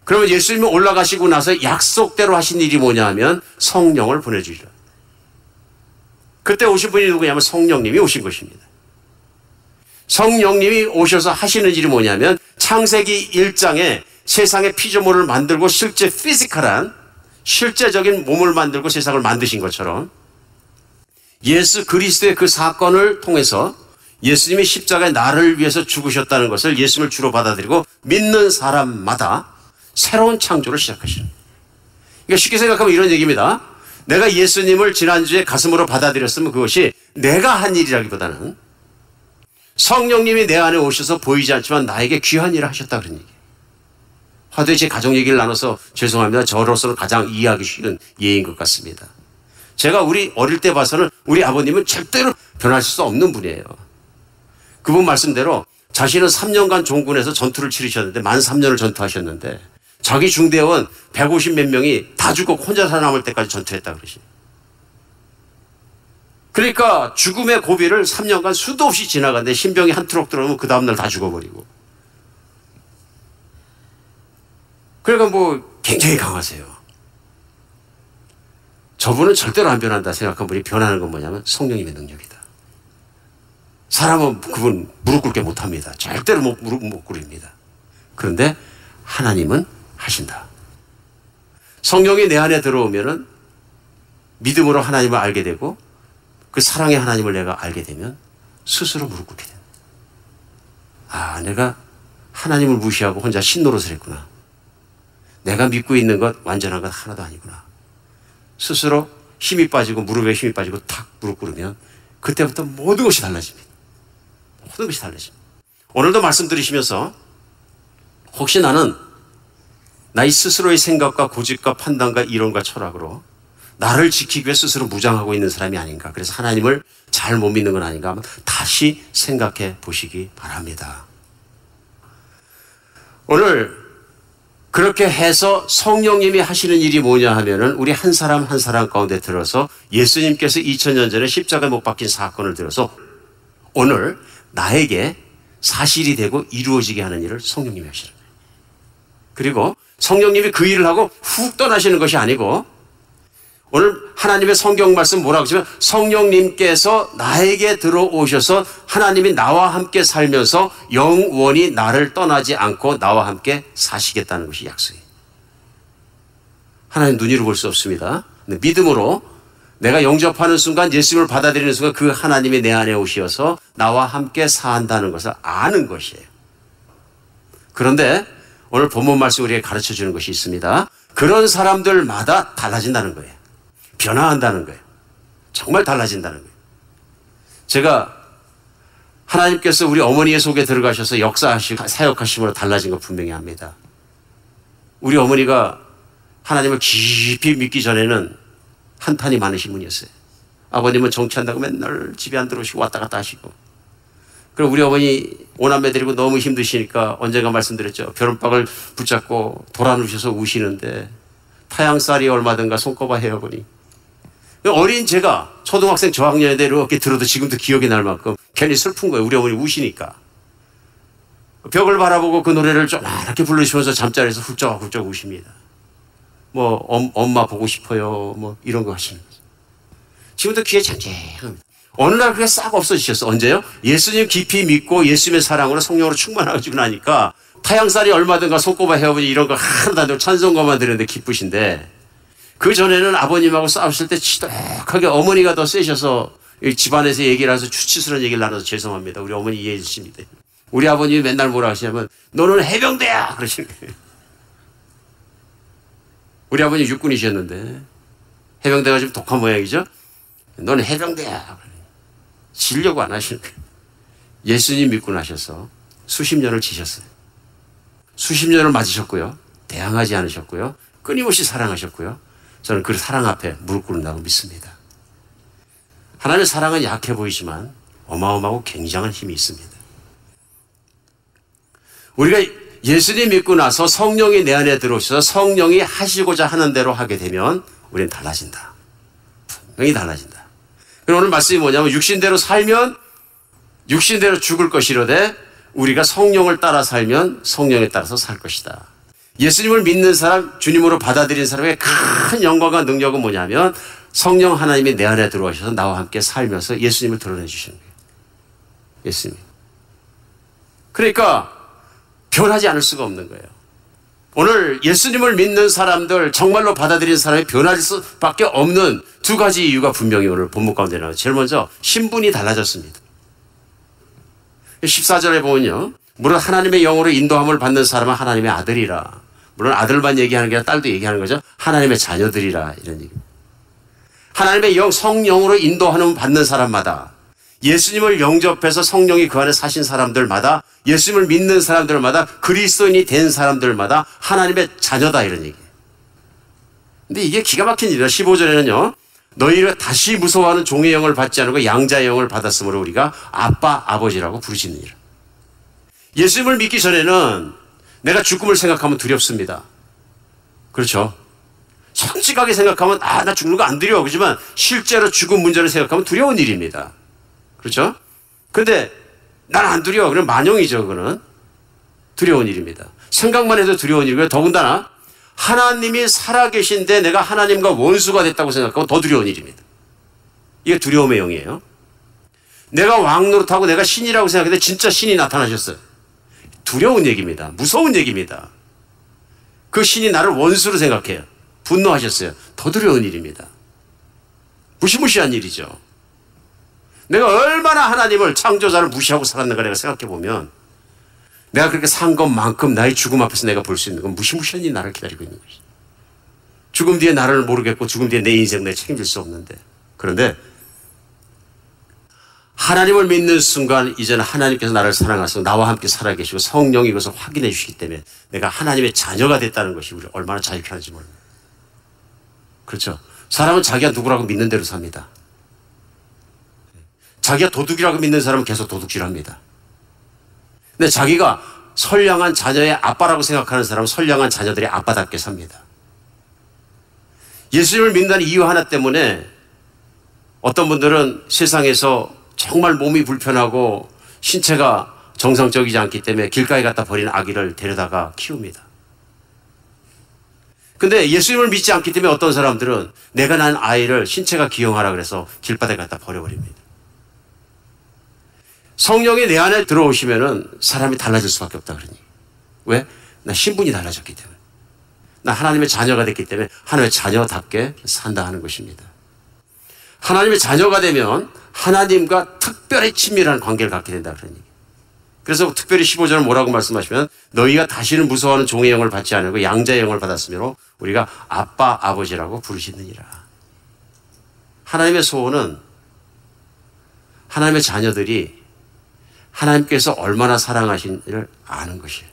그러면 예수님이 올라가시고 나서 약속대로 하신 일이 뭐냐 하면 성령을 보내주시라. 그때 오신 분이 누구냐면 성령님이 오신 것입니다. 성령님이 오셔서 하시는 일이 뭐냐면 창세기 1장에 세상의 피조물을 만들고 실제 피지컬한 실제적인 몸을 만들고 세상을 만드신 것처럼 예수 그리스도의 그 사건을 통해서 예수님이 십자가에 나를 위해서 죽으셨다는 것을 예수님을 주로 받아들이고 믿는 사람마다 새로운 창조를 시작하시는. 그러니까 쉽게 생각하면 이런 얘기입니다. 내가 예수님을 지난주에 가슴으로 받아들였으면 그것이 내가 한 일이라기보다는 성령님이 내 안에 오셔서 보이지 않지만 나에게 귀한 일을 하셨다 그런 얘기. 화두에 제 가정 얘기를 나눠서 죄송합니다. 저로서는 가장 이해하기 쉬운 예인 것 같습니다. 제가 우리 어릴 때 봐서는 우리 아버님은 절대로 변하실 수 없는 분이에요. 그분 말씀대로 자신은 3년간 종군에서 전투를 치르셨는데 만 3년을 전투하셨는데 자기 중대원 150 몇 명이 다 죽고 혼자 살아남을 때까지 전투했다 그러시. 그러니까 죽음의 고비를 3년간 수도 없이 지나갔는데 신병이 한 트럭 들어오면 그 다음날 다 죽어버리고. 그러니까 뭐 굉장히 강하세요. 저분은 절대로 안 변한다 생각한 분이 변하는 건 뭐냐면 성령님의 능력이다. 사람은 그분 무릎 꿇게 못합니다. 절대로 못, 무릎 못 꿇습니다. 그런데 하나님은 하신다. 성령이 내 안에 들어오면은 믿음으로 하나님을 알게 되고 그 사랑의 하나님을 내가 알게 되면 스스로 무릎 꿇게 된다. 아, 내가 하나님을 무시하고 혼자 신노릇을 했구나. 내가 믿고 있는 것 완전한 것 하나도 아니구나. 스스로 힘이 빠지고 무릎에 힘이 빠지고 탁 무릎 꿇으면 그때부터 모든 것이 달라집니다. 모든 것이 달라집니다. 오늘도 말씀 드리시면서 혹시 나는 나의 스스로의 생각과 고집과 판단과 이론과 철학으로 나를 지키기 위해 스스로 무장하고 있는 사람이 아닌가. 그래서 하나님을 잘 못 믿는 건 아닌가 다시 생각해 보시기 바랍니다. 오늘 그렇게 해서 성령님이 하시는 일이 뭐냐 하면은 우리 한 사람 한 사람 가운데 들어서 예수님께서 2000년 전에 십자가에 못 박힌 사건을 들어서 오늘 나에게 사실이 되고 이루어지게 하는 일을 성령님이 하시는 거예요. 그리고 성령님이 그 일을 하고 훅 떠나시는 것이 아니고 오늘 하나님의 성경 말씀 뭐라고 하시면 성령님께서 나에게 들어오셔서 하나님이 나와 함께 살면서 영원히 나를 떠나지 않고 나와 함께 사시겠다는 것이 약속이에요. 하나님 눈으로 볼 수 없습니다. 믿음으로 내가 영접하는 순간 예수님을 받아들이는 순간 그 하나님이 내 안에 오셔서 나와 함께 사한다는 것을 아는 것이에요. 그런데 오늘 본문 말씀 우리에게 가르쳐 주는 것이 있습니다. 그런 사람들마다 달라진다는 거예요. 변화한다는 거예요. 정말 달라진다는 거예요. 제가 하나님께서 우리 어머니의 속에 들어가셔서 역사하시고 사역하심으로 달라진 거 분명히 합니다. 우리 어머니가 하나님을 깊이 믿기 전에는 한탄이 많으신 분이었어요. 아버님은 정치한다고 맨날 집에 안 들어오시고 왔다 갔다 하시고. 그리고 우리 어머니 오남매 데리고 너무 힘드시니까 언젠가 말씀드렸죠. 결혼박을 붙잡고 돌아누셔서 우시는데 타양살이 얼마든가 손꼽아 헤어보니 어린 제가 초등학생 저학년에 이렇게 들어도 지금도 기억이 날 만큼 괜히 슬픈 거예요. 우리 어머니 우시니까. 벽을 바라보고 그 노래를 좀 이렇게 부르시면서 잠자리에서 훌쩍훌쩍 우십니다. 뭐 엄마 보고 싶어요. 뭐 이런 거 하시는 거죠. 지금도 귀에 장쟁합니다. 어느 날 그게 싹 없어지셨어. 언제요? 예수님 깊이 믿고 예수님의 사랑으로 성령으로 충만하고 나니까 타양살이 얼마든가 손꼽아 헤어보니 이런 거 하나도 안 되고 찬송가만 들었는데 기쁘신데 그 전에는 아버님하고 싸우실 때 지독하게 어머니가 더 세셔서 집안에서 얘기를 해서 추치스러운 얘기를 나눠서 죄송합니다. 우리 어머니 이해해 주십니다. 우리 아버님이 맨날 뭐라 하시냐면 너는 해병대야! 그러시는 거예요. 우리 아버님 육군이셨는데 해병대가 좀 독한 모양이죠? 너는 해병대야. 지려고 안 하시는 거예요. 예수님 믿고 나셔서 수십 년을 지셨어요. 수십 년을 맞으셨고요. 대항하지 않으셨고요. 끊임없이 사랑하셨고요. 저는 그 사랑 앞에 무릎 꿇는다고 믿습니다. 하나님의 사랑은 약해 보이지만 어마어마하고 굉장한 힘이 있습니다. 우리가 예수님 믿고 나서 성령이 내 안에 들어오셔서 성령이 하시고자 하는 대로 하게 되면 우리는 달라진다. 분명히 달라진다. 그럼 오늘 말씀이 뭐냐면 육신대로 살면 육신대로 죽을 것이로되 우리가 성령을 따라 살면 성령에 따라서 살 것이다. 예수님을 믿는 사람, 주님으로 받아들인 사람의 큰 영광과 능력은 뭐냐면 성령 하나님이 내 안에 들어오셔서 나와 함께 살면서 예수님을 드러내 주시는 거예요. 예수님. 그러니까 변하지 않을 수가 없는 거예요. 오늘 예수님을 믿는 사람들, 정말로 받아들인 사람이 변할 수밖에 없는 두 가지 이유가 분명히 오늘 본문 가운데 나와요. 제일 먼저 신분이 달라졌습니다. 14절에 보면요. 물론 하나님의 영으로 인도함을 받는 사람은 하나님의 아들이라. 물론 아들만 얘기하는 게 아니라 딸도 얘기하는 거죠. 하나님의 자녀들이라 이런 얘기. 하나님의 영 성령으로 인도하는 받는 사람마다 예수님을 영접해서 성령이 그 안에 사신 사람들마다 예수님을 믿는 사람들마다 그리스도인이 된 사람들마다 하나님의 자녀다 이런 얘기. 근데 이게 기가 막힌 일이야. 15절에는요. 너희를 다시 무서워하는 종의 영을 받지 않고 양자의 영을 받았으므로 우리가 아빠 아버지라고 부르시느니라. 예수님을 믿기 전에는 내가 죽음을 생각하면 두렵습니다. 그렇죠? 솔직하게 생각하면 아 나 죽는 거 안 두려워 그렇지만 실제로 죽음 문제를 생각하면 두려운 일입니다. 그렇죠? 근데 난 안 두려워. 그럼 만용이죠. 그거는 두려운 일입니다. 생각만 해도 두려운 일이고요. 더군다나 하나님이 살아계신데 내가 하나님과 원수가 됐다고 생각하면 더 두려운 일입니다. 이게 두려움의 영이에요. 내가 왕 노릇하고 내가 신이라고 생각했는데 진짜 신이 나타나셨어요. 두려운 얘기입니다. 무서운 얘기입니다. 그 신이 나를 원수로 생각해요. 분노하셨어요. 더 두려운 일입니다. 무시무시한 일이죠. 내가 얼마나 하나님을 창조자를 무시하고 살았는가 내가 생각해 보면 내가 그렇게 산 것만큼 나의 죽음 앞에서 내가 볼 수 있는 건 무시무시한 일이 나를 기다리고 있는 것이. 죽음 뒤에 나를 모르겠고 죽음 뒤에 내 인생 내가 책임질 수 없는데. 그런데 하나님을 믿는 순간 이제는 하나님께서 나를 사랑하셔서 나와 함께 살아계시고 성령이 이것을 확인해 주시기 때문에 내가 하나님의 자녀가 됐다는 것이 우리 얼마나 자유케 하는지 모릅니다. 그렇죠. 사람은 자기가 누구라고 믿는 대로 삽니다. 자기가 도둑이라고 믿는 사람은 계속 도둑질합니다. 근데 자기가 선량한 자녀의 아빠라고 생각하는 사람은 선량한 자녀들의 아빠답게 삽니다. 예수님을 믿는 이유 하나 때문에 어떤 분들은 세상에서 정말 몸이 불편하고 신체가 정상적이지 않기 때문에 길가에 갖다 버린 아기를 데려다가 키웁니다. 근데 예수님을 믿지 않기 때문에 어떤 사람들은 내가 난 아이를 신체가 기용하라 그래서 길바닥에 갖다 버려버립니다. 성령이 내 안에 들어오시면은 사람이 달라질 수밖에 없다 그러니. 왜? 나 신분이 달라졌기 때문에. 나 하나님의 자녀가 됐기 때문에 하나님의 자녀답게 산다 하는 것입니다. 하나님의 자녀가 되면 하나님과 특별히 친밀한 관계를 갖게 된다 얘기. 그래서 특별히 15절은 뭐라고 말씀하시면 너희가 다시는 무서워하는 종의 영을 받지 않고 양자의 영을 받았으므로 우리가 아빠 아버지라고 부르시느니라. 하나님의 소원은 하나님의 자녀들이 하나님께서 얼마나 사랑하신지를 아는 것이에요.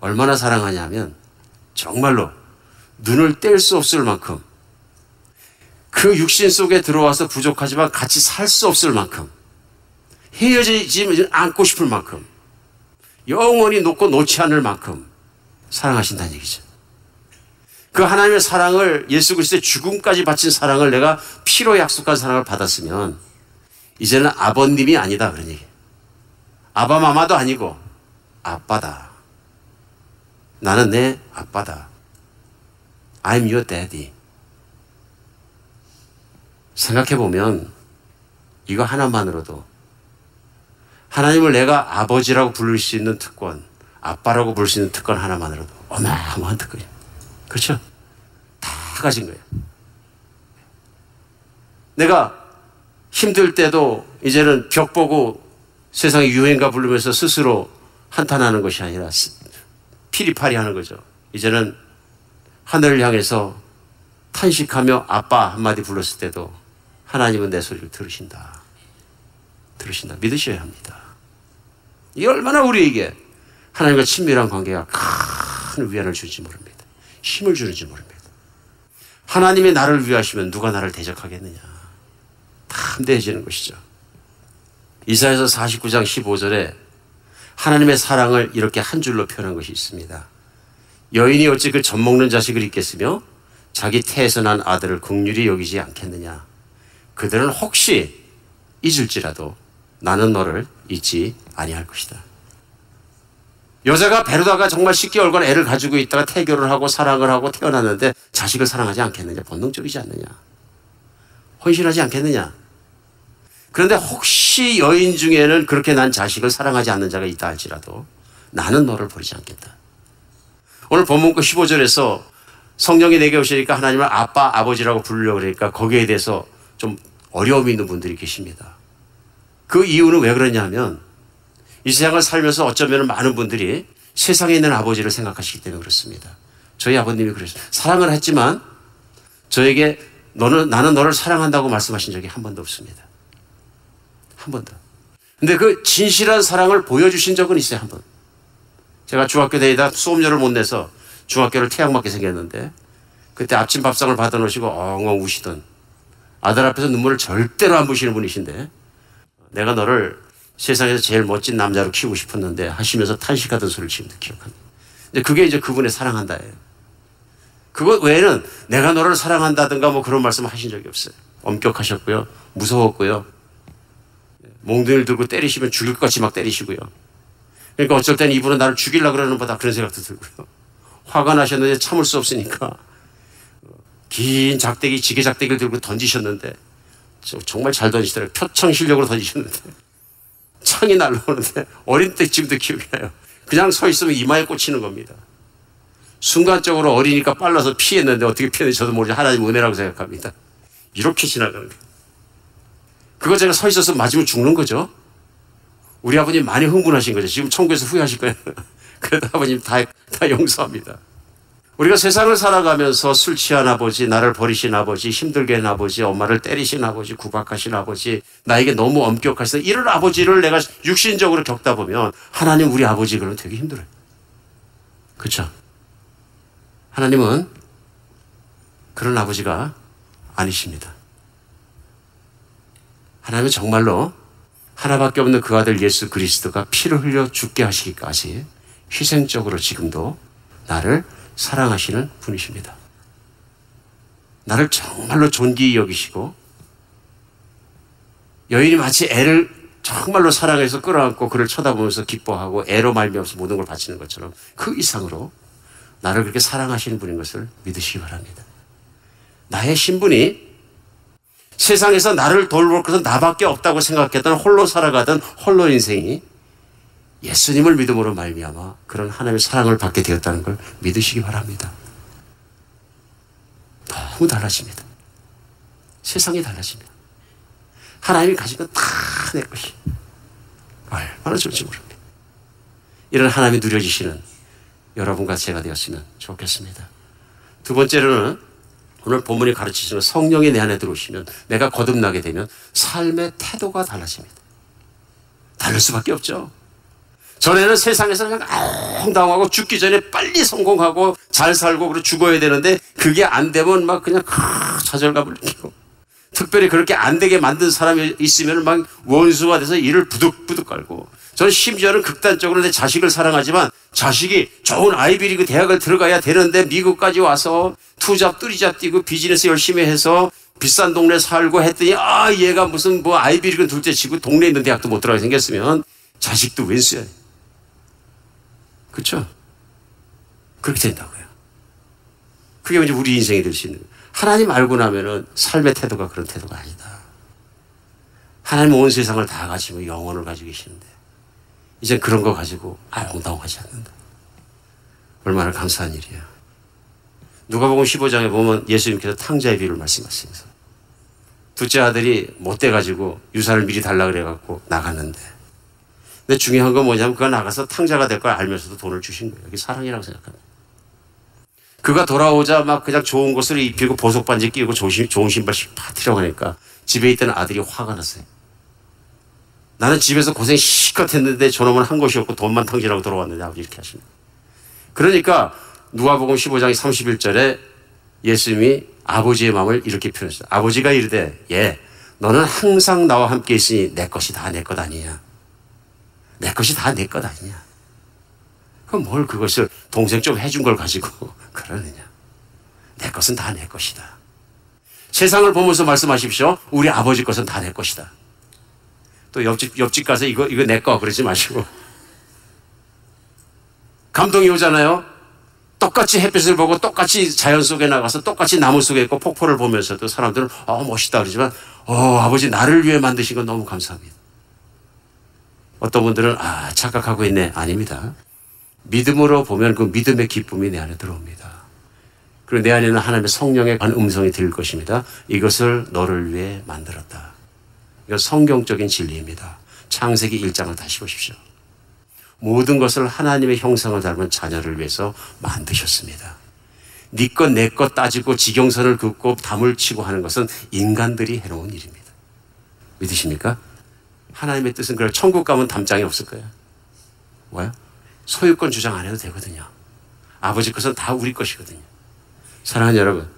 얼마나 사랑하냐면 정말로 눈을 뗄 수 없을 만큼 그 육신 속에 들어와서 부족하지만 같이 살 수 없을 만큼 헤어지지 않고 싶을 만큼 영원히 놓고 놓지 않을 만큼 사랑하신다는 얘기죠. 그 하나님의 사랑을 예수 그리스도의 죽음까지 바친 사랑을 내가 피로 약속한 사랑을 받았으면 이제는 아버님이 아니다 그런 얘기. 아바마마도 아니고 아빠다. 나는 내 아빠다. I'm your daddy. 생각해 보면 이거 하나만으로도 하나님을 내가 아버지라고 부를 수 있는 특권, 아빠라고 부를 수 있는 특권 하나만으로도 어마어마한 특권이에요. 그렇죠? 다 가진 거예요. 내가 힘들 때도 이제는 벽 보고 세상의 유행가 부르면서 스스로 한탄하는 것이 아니라 피리파리 하는 거죠. 이제는 하늘을 향해서 탄식하며 아빠 한마디 불렀을 때도 하나님은 내 소리를 들으신다. 들으신다. 믿으셔야 합니다. 이 얼마나 우리에게 하나님과 친밀한 관계가 큰 위안을 줄지 모릅니다. 힘을 주는지 모릅니다. 하나님이 나를 위하시면 누가 나를 대적하겠느냐. 담대해지는 것이죠. 이사에서 49장 15절에 하나님의 사랑을 이렇게 한 줄로 표현한 것이 있습니다. 여인이 어찌 그 젖먹는 자식을 잊겠으며 자기 태에서 난 아들을 국률이 여기지 않겠느냐. 그들은 혹시 잊을지라도 나는 너를 잊지 아니할 것이다. 여자가 베르다가 정말 10개월간 애를 가지고 있다가 태교를 하고 사랑을 하고 태어났는데 자식을 사랑하지 않겠느냐? 본능적이지 않느냐? 헌신하지 않겠느냐? 그런데 혹시 여인 중에는 그렇게 난 자식을 사랑하지 않는 자가 있다 할지라도 나는 너를 버리지 않겠다. 오늘 본문과 15절에서 성령이 내게 오시니까 하나님을 아빠, 아버지라고 부르려고 그러니까 거기에 대해서 좀 어려움이 있는 분들이 계십니다. 그 이유는 왜 그러냐면 이 세상을 살면서 어쩌면 많은 분들이 세상에 있는 아버지를 생각하시기 때문에 그렇습니다. 저희 아버님이 그랬어요. 사랑을 했지만 저에게 너는 나는 너를 사랑한다고 말씀하신 적이 한 번도 없습니다. 한 번도. 근데 그 진실한 사랑을 보여주신 적은 있어요, 한 번. 제가 중학교 다니다 수업료를 못 내서 중학교를 태양맞게 생겼는데 그때 아침 밥상을 받아놓으시고 엉엉 우시던 아들 앞에서 눈물을 절대로 안 부시는 분이신데 내가 너를 세상에서 제일 멋진 남자로 키우고 싶었는데 하시면서 탄식하던 소리를 지금도 기억합니다. 근데 그게 이제 그분의 사랑한다예요. 그것 외에는 내가 너를 사랑한다든가 뭐 그런 말씀 하신 적이 없어요. 엄격하셨고요. 무서웠고요. 몽둥이를 들고 때리시면 죽일 것 같이 막 때리시고요. 그러니까 어쩔 땐 이분은 나를 죽이려 그러는 보다 그런 생각도 들고요. 화가 나셨는데 참을 수 없으니까 긴 작대기, 지게 작대기를 들고 던지셨는데 정말 잘 던지시더라고요. 표창 실력으로 던지셨는데 창이 날라오는데 어린 때 지금도 기억이 나요. 그냥 서 있으면 이마에 꽂히는 겁니다. 순간적으로 어리니까 빨라서 피했는데 어떻게 피했는지 저도 모르지 하나님 은혜라고 생각합니다. 이렇게 지나가는 거예요. 그거 제가 서 있어서 맞으면 죽는 거죠. 우리 아버님 많이 흥분하신 거죠. 지금 천국에서 후회하실 거예요. (laughs) 그래도 아버님 다, 다 용서합니다. 우리가 세상을 살아가면서 술 취한 아버지, 나를 버리신 아버지, 힘들게 한 아버지, 엄마를 때리신 아버지, 구박하신 아버지, 나에게 너무 엄격하신 이런 아버지를 내가 육신적으로 겪다 보면 하나님 우리 아버지 그러면 되게 힘들어요. 그렇죠? 하나님은 그런 아버지가 아니십니다. 하나님은 정말로 하나밖에 없는 그 아들 예수 그리스도가 피를 흘려 죽게 하시기까지 희생적으로 지금도 나를 사랑하시는 분이십니다. 나를 정말로 존귀히 여기시고 여인이 마치 애를 정말로 사랑해서 끌어안고 그를 쳐다보면서 기뻐하고 애로 말미암아서 모든 걸 바치는 것처럼 그 이상으로 나를 그렇게 사랑하시는 분인 것을 믿으시기 바랍니다. 나의 신분이 세상에서 나를 돌볼 것은 나밖에 없다고 생각했던 홀로 살아가던 홀로 인생이 예수님을 믿음으로 말미암아 그런 하나님의 사랑을 받게 되었다는 걸 믿으시기 바랍니다. 너무 달라집니다. 세상이 달라집니다. 하나님이 가진 건 다 내 것이. 얼마나 좋을지 모릅니다. 이런 하나님이 누려지시는 여러분과 제가 되었으면 좋겠습니다. 두 번째로는 오늘 본문이 가르치시는 성령이 내 안에 들어오시면 내가 거듭나게 되면 삶의 태도가 달라집니다. 다를 수밖에 없죠. 전에는 세상에서 그냥 엉당하고 죽기 전에 빨리 성공하고 잘 살고 그리고 죽어야 되는데 그게 안 되면 막 그냥 좌절감을 느끼고 특별히 그렇게 안 되게 만든 사람이 있으면 막 원수가 돼서 이를 부득부득 깔고 저는 심지어는 극단적으로 내 자식을 사랑하지만 자식이 좋은 아이비리그 대학을 들어가야 되는데 미국까지 와서 투잡 뚜리잡 뛰고 비즈니스 열심히 해서 비싼 동네 살고 했더니 아 얘가 무슨 뭐 아이비리그 둘째 치고 동네에 있는 대학도 못 들어가게 생겼으면 자식도 웬수야 그렇죠? 그렇게 된다고요. 그게 이제 우리 인생이 될 수 있는. 하나님 알고 나면은 삶의 태도가 그런 태도가 아니다. 하나님 온 세상을 다 가지고 영혼을 가지고 계시는데 이제 그런 거 가지고 아웅다웅하지 않는다. 얼마나 감사한 일이야. 누가복음 15장에 보면 예수님께서 탕자의 비유를 말씀하시면서 둘째 아들이 못돼 가지고 유산을 미리 달라 그래 갖고 나갔는데 근데 중요한 건 뭐냐면 그가 나가서 탕자가 될 걸 알면서도 돈을 주신 거예요. 이게 사랑이라고 생각합니다. 그가 돌아오자 막 그냥 좋은 것을 입히고 보석 반지 끼고 좋은, 신발씩 파티라고 하니까 집에 있던 아들이 화가 났어요. 나는 집에서 고생 실컷 했는데 저놈은 한 것이 없고 돈만 탕진하고 돌아왔는데 아버지 이렇게 하십니다. 그러니까 누가복음 15장 31절에 예수님이 아버지의 마음을 이렇게 표현했어요. 아버지가 이르되 예 너는 항상 나와 함께 있으니 내 것이 다 내 것 아니냐. 내 것이 다 내 것 아니냐. 그럼 뭘 그것을 동생 좀 해준 걸 가지고 (laughs) 그러느냐. 내 것은 다 내 것이다. 세상을 보면서 말씀하십시오. 우리 아버지 것은 다 내 것이다. 또 옆집, 옆집 가서 이거, 이거 내 거 그러지 마시고. 감동이 오잖아요. 똑같이 햇빛을 보고 똑같이 자연 속에 나가서 똑같이 나무 속에 있고 폭포를 보면서도 사람들은 어, 멋있다 그러지만 어, 아버지 나를 위해 만드신 건 너무 감사합니다. 어떤 분들은 아, 착각하고 있네. 아닙니다. 믿음으로 보면 그 믿음의 기쁨이 내 안에 들어옵니다. 그리고 내 안에는 하나님의 성령의 음성이 들릴 것입니다. 이것을 너를 위해 만들었다. 이건 성경적인 진리입니다. 창세기 1장을 다시 보십시오. 모든 것을 하나님의 형상을 닮은 자녀를 위해서 만드셨습니다. 네 것, 내 것 따지고 지경선을 긋고 담을 치고 하는 것은 인간들이 해놓은 일입니다. 믿으십니까? 하나님의 뜻은 그래 천국 가면 담장이 없을 거야. 뭐야? 소유권 주장 안 해도 되거든요. 아버지 것은 다 우리 것이거든요. 사랑하는 여러분,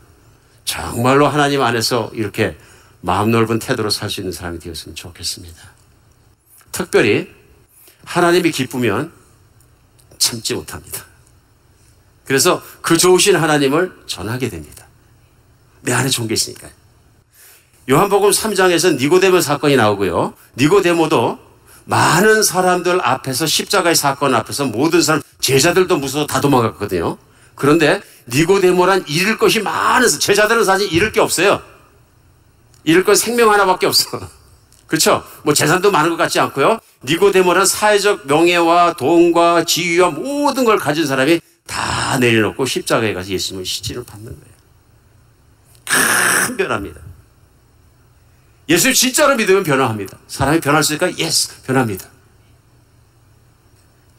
정말로 하나님 안에서 이렇게 마음 넓은 태도로 살 수 있는 사람이 되었으면 좋겠습니다. 특별히 하나님이 기쁘면 참지 못합니다. 그래서 그 좋으신 하나님을 전하게 됩니다. 내 안에 좋은 게 있으니까요. 요한복음 3장에서 니고데모 사건이 나오고요. 니고데모도 많은 사람들 앞에서 십자가의 사건 앞에서 모든 사람 제자들도 무서워 다 도망갔거든요. 그런데 니고데모란 잃을 것이 많아서 제자들은 사실 잃을 게 없어요. 잃을 건 생명 하나밖에 없어. (laughs) 그렇죠? 뭐 재산도 많은 것 같지 않고요. 니고데모란 사회적 명예와 돈과 지위와 모든 걸 가진 사람이 다 내려놓고 십자가에 가서 예수님을 시신을 받는 거예요. 큰 변화입니다. 예수 진짜로 믿으면 변화합니다. 사람이 변할 수 있으니까 yes 변합니다.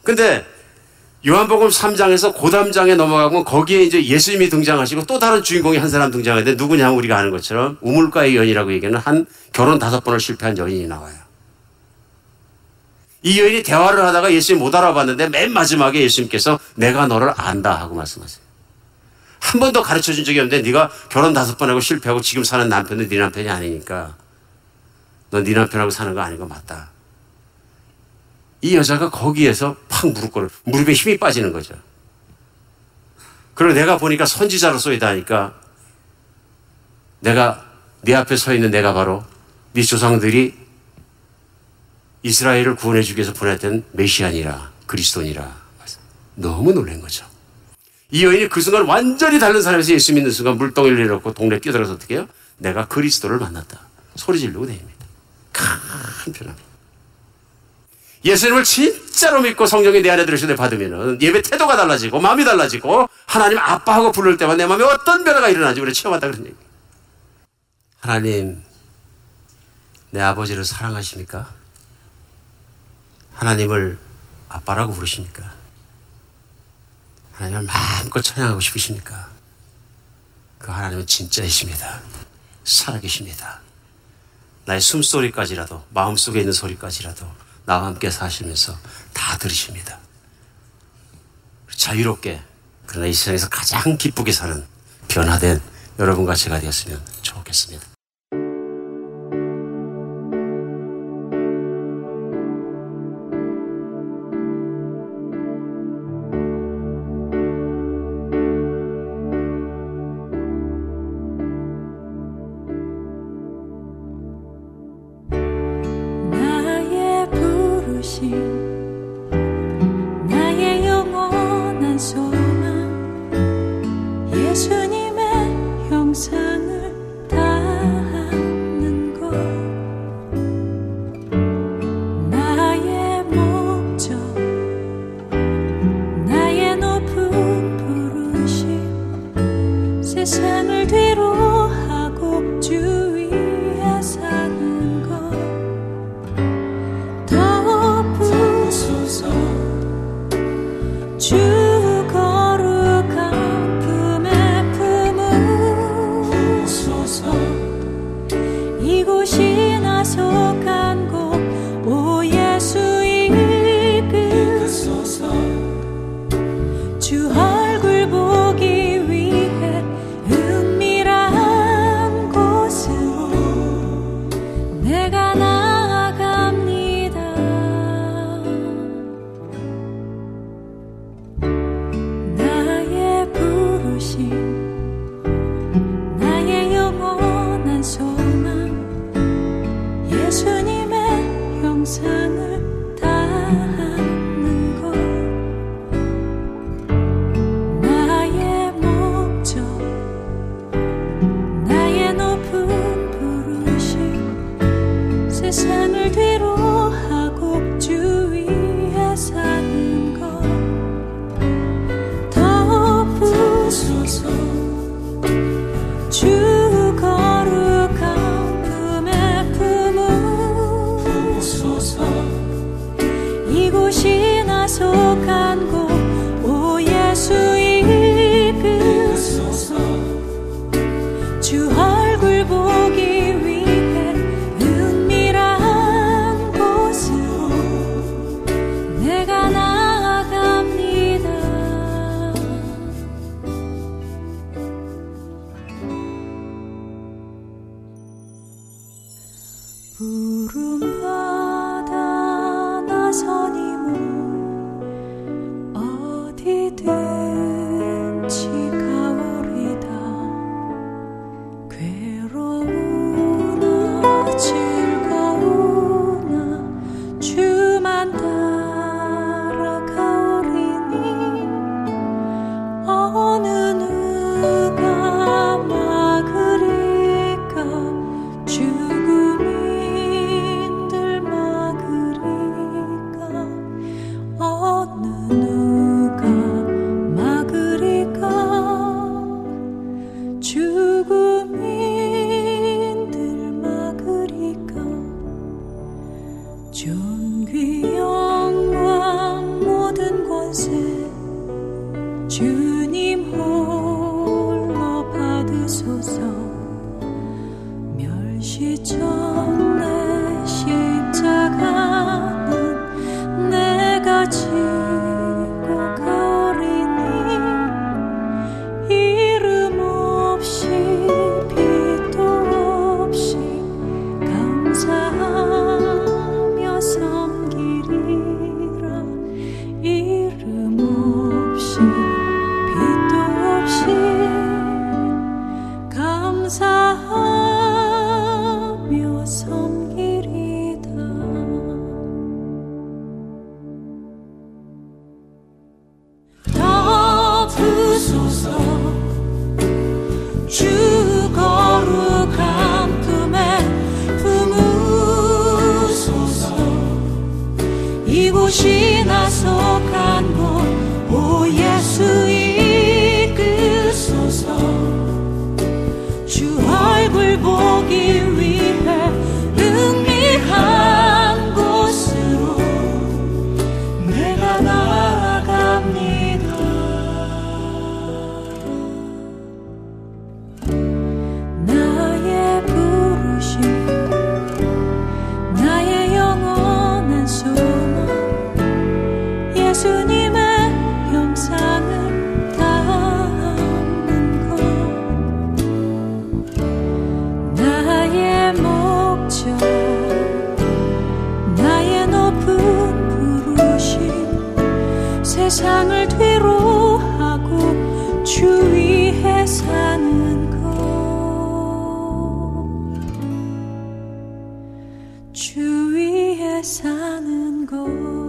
근데 요한복음 3장에서 고담장에 넘어가면 거기에 이제 예수님이 등장하시고 또 다른 주인공이 한 사람 등장하는데 누구냐 우리가 아는 것처럼 우물가의 연이라고 얘기하는 한 결혼 다섯 번을 실패한 여인이 나와요. 이 여인이 대화를 하다가 예수님 못 알아봤는데 맨 마지막에 예수님께서 내가 너를 안다 하고 말씀하세요. 한 번도 가르쳐 준 적이 없는데 네가 결혼 다섯 번 하고 실패하고 지금 사는 남편은 네 남편이 아니니까 너 네 남편하고 사는 거 아닌 거 맞다. 이 여자가 거기에서 팍 무릎 꿇어 무릎에 힘이 빠지는 거죠. 그리고 내가 보니까 선지자로서 이다니까 내가 네 앞에 서 있는 내가 바로 네 조상들이 이스라엘을 구원해 주기 위해서 보냈던 메시아니라 그리스도니라 너무 놀란 거죠. 이 여인이 그 순간 완전히 다른 사람에서 예수 믿는 순간 물동이를 내놓고 동네 끼어들어서 어떻게 해요? 내가 그리스도를 만났다. 소리 지르고 다닙니다. 큰 변화. 예수님을 진짜로 믿고 성령이 내 안에 들으시되 받으면 예배 태도가 달라지고 마음이 달라지고 하나님 아빠하고 부를 때만 내 마음에 어떤 변화가 일어나지 우리 체험하다 그런 얘기. 하나님 내 아버지를 사랑하십니까? 하나님을 아빠라고 부르십니까? 하나님을 마음껏 찬양하고 싶으십니까? 그 하나님은 진짜이십니다. 살아계십니다. 나의 숨소리까지라도 마음속에 있는 소리까지라도 나와 함께 사시면서 다 들으십니다. 자유롭게 그러나 이 세상에서 가장 기쁘게 사는 변화된 여러분과 제가 되었으면 좋겠습니다. 주님 홀로 받으소서. 시청 주위에 사는 곳.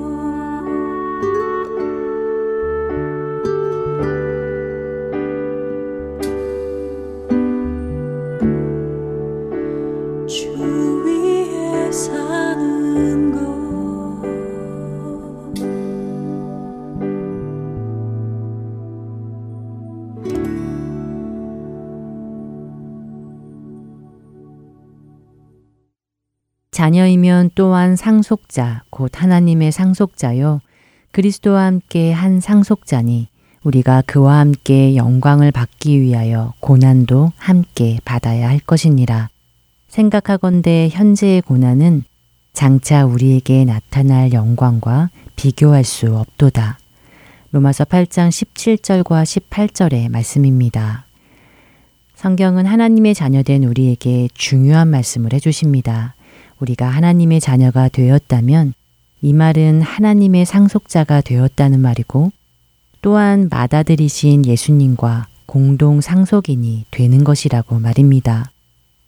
자녀이면 또한 상속자, 곧 하나님의 상속자요. 그리스도와 함께 한 상속자니 우리가 그와 함께 영광을 받기 위하여 고난도 함께 받아야 할 것이니라. 생각하건대 현재의 고난은 장차 우리에게 나타날 영광과 비교할 수 없도다. 로마서 8장 17절과 18절의 말씀입니다. 성경은 하나님의 자녀된 우리에게 중요한 말씀을 해주십니다. 우리가 하나님의 자녀가 되었다면 이 말은 하나님의 상속자가 되었다는 말이고 또한 맏아들이신 예수님과 공동 상속인이 되는 것이라고 말입니다.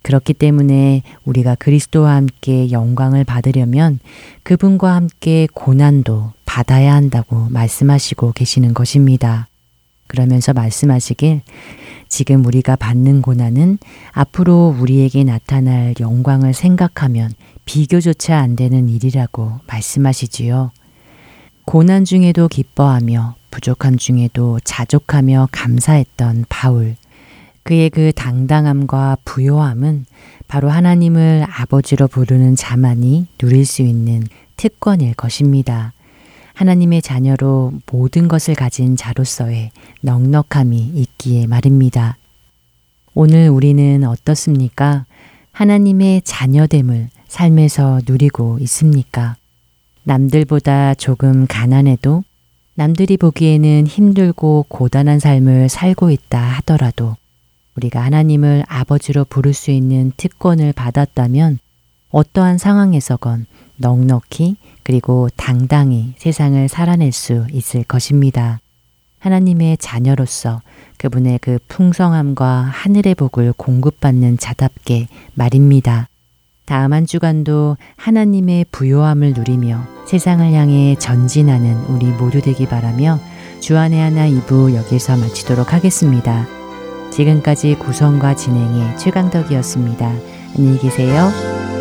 그렇기 때문에 우리가 그리스도와 함께 영광을 받으려면 그분과 함께 고난도 받아야 한다고 말씀하시고 계시는 것입니다. 그러면서 말씀하시길 지금 우리가 받는 고난은 앞으로 우리에게 나타날 영광을 생각하면 비교조차 안 되는 일이라고 말씀하시지요. 고난 중에도 기뻐하며 부족함 중에도 자족하며 감사했던 바울. 그의 그 당당함과 부요함은 바로 하나님을 아버지로 부르는 자만이 누릴 수 있는 특권일 것입니다. 하나님의 자녀로 모든 것을 가진 자로서의 넉넉함이 있기에 말입니다. 오늘 우리는 어떻습니까? 하나님의 자녀됨을 삶에서 누리고 있습니까? 남들보다 조금 가난해도 남들이 보기에는 힘들고 고단한 삶을 살고 있다 하더라도 우리가 하나님을 아버지로 부를 수 있는 특권을 받았다면 어떠한 상황에서건 넉넉히 그리고 당당히 세상을 살아낼 수 있을 것입니다. 하나님의 자녀로서 그분의 그 풍성함과 하늘의 복을 공급받는 자답게 말입니다. 다음 한 주간도 하나님의 부요함을 누리며 세상을 향해 전진하는 우리 모두 되기 바라며 주안의 하나 2부 여기서 마치도록 하겠습니다. 지금까지 구성과 진행의 최강덕이었습니다. 안녕히 계세요.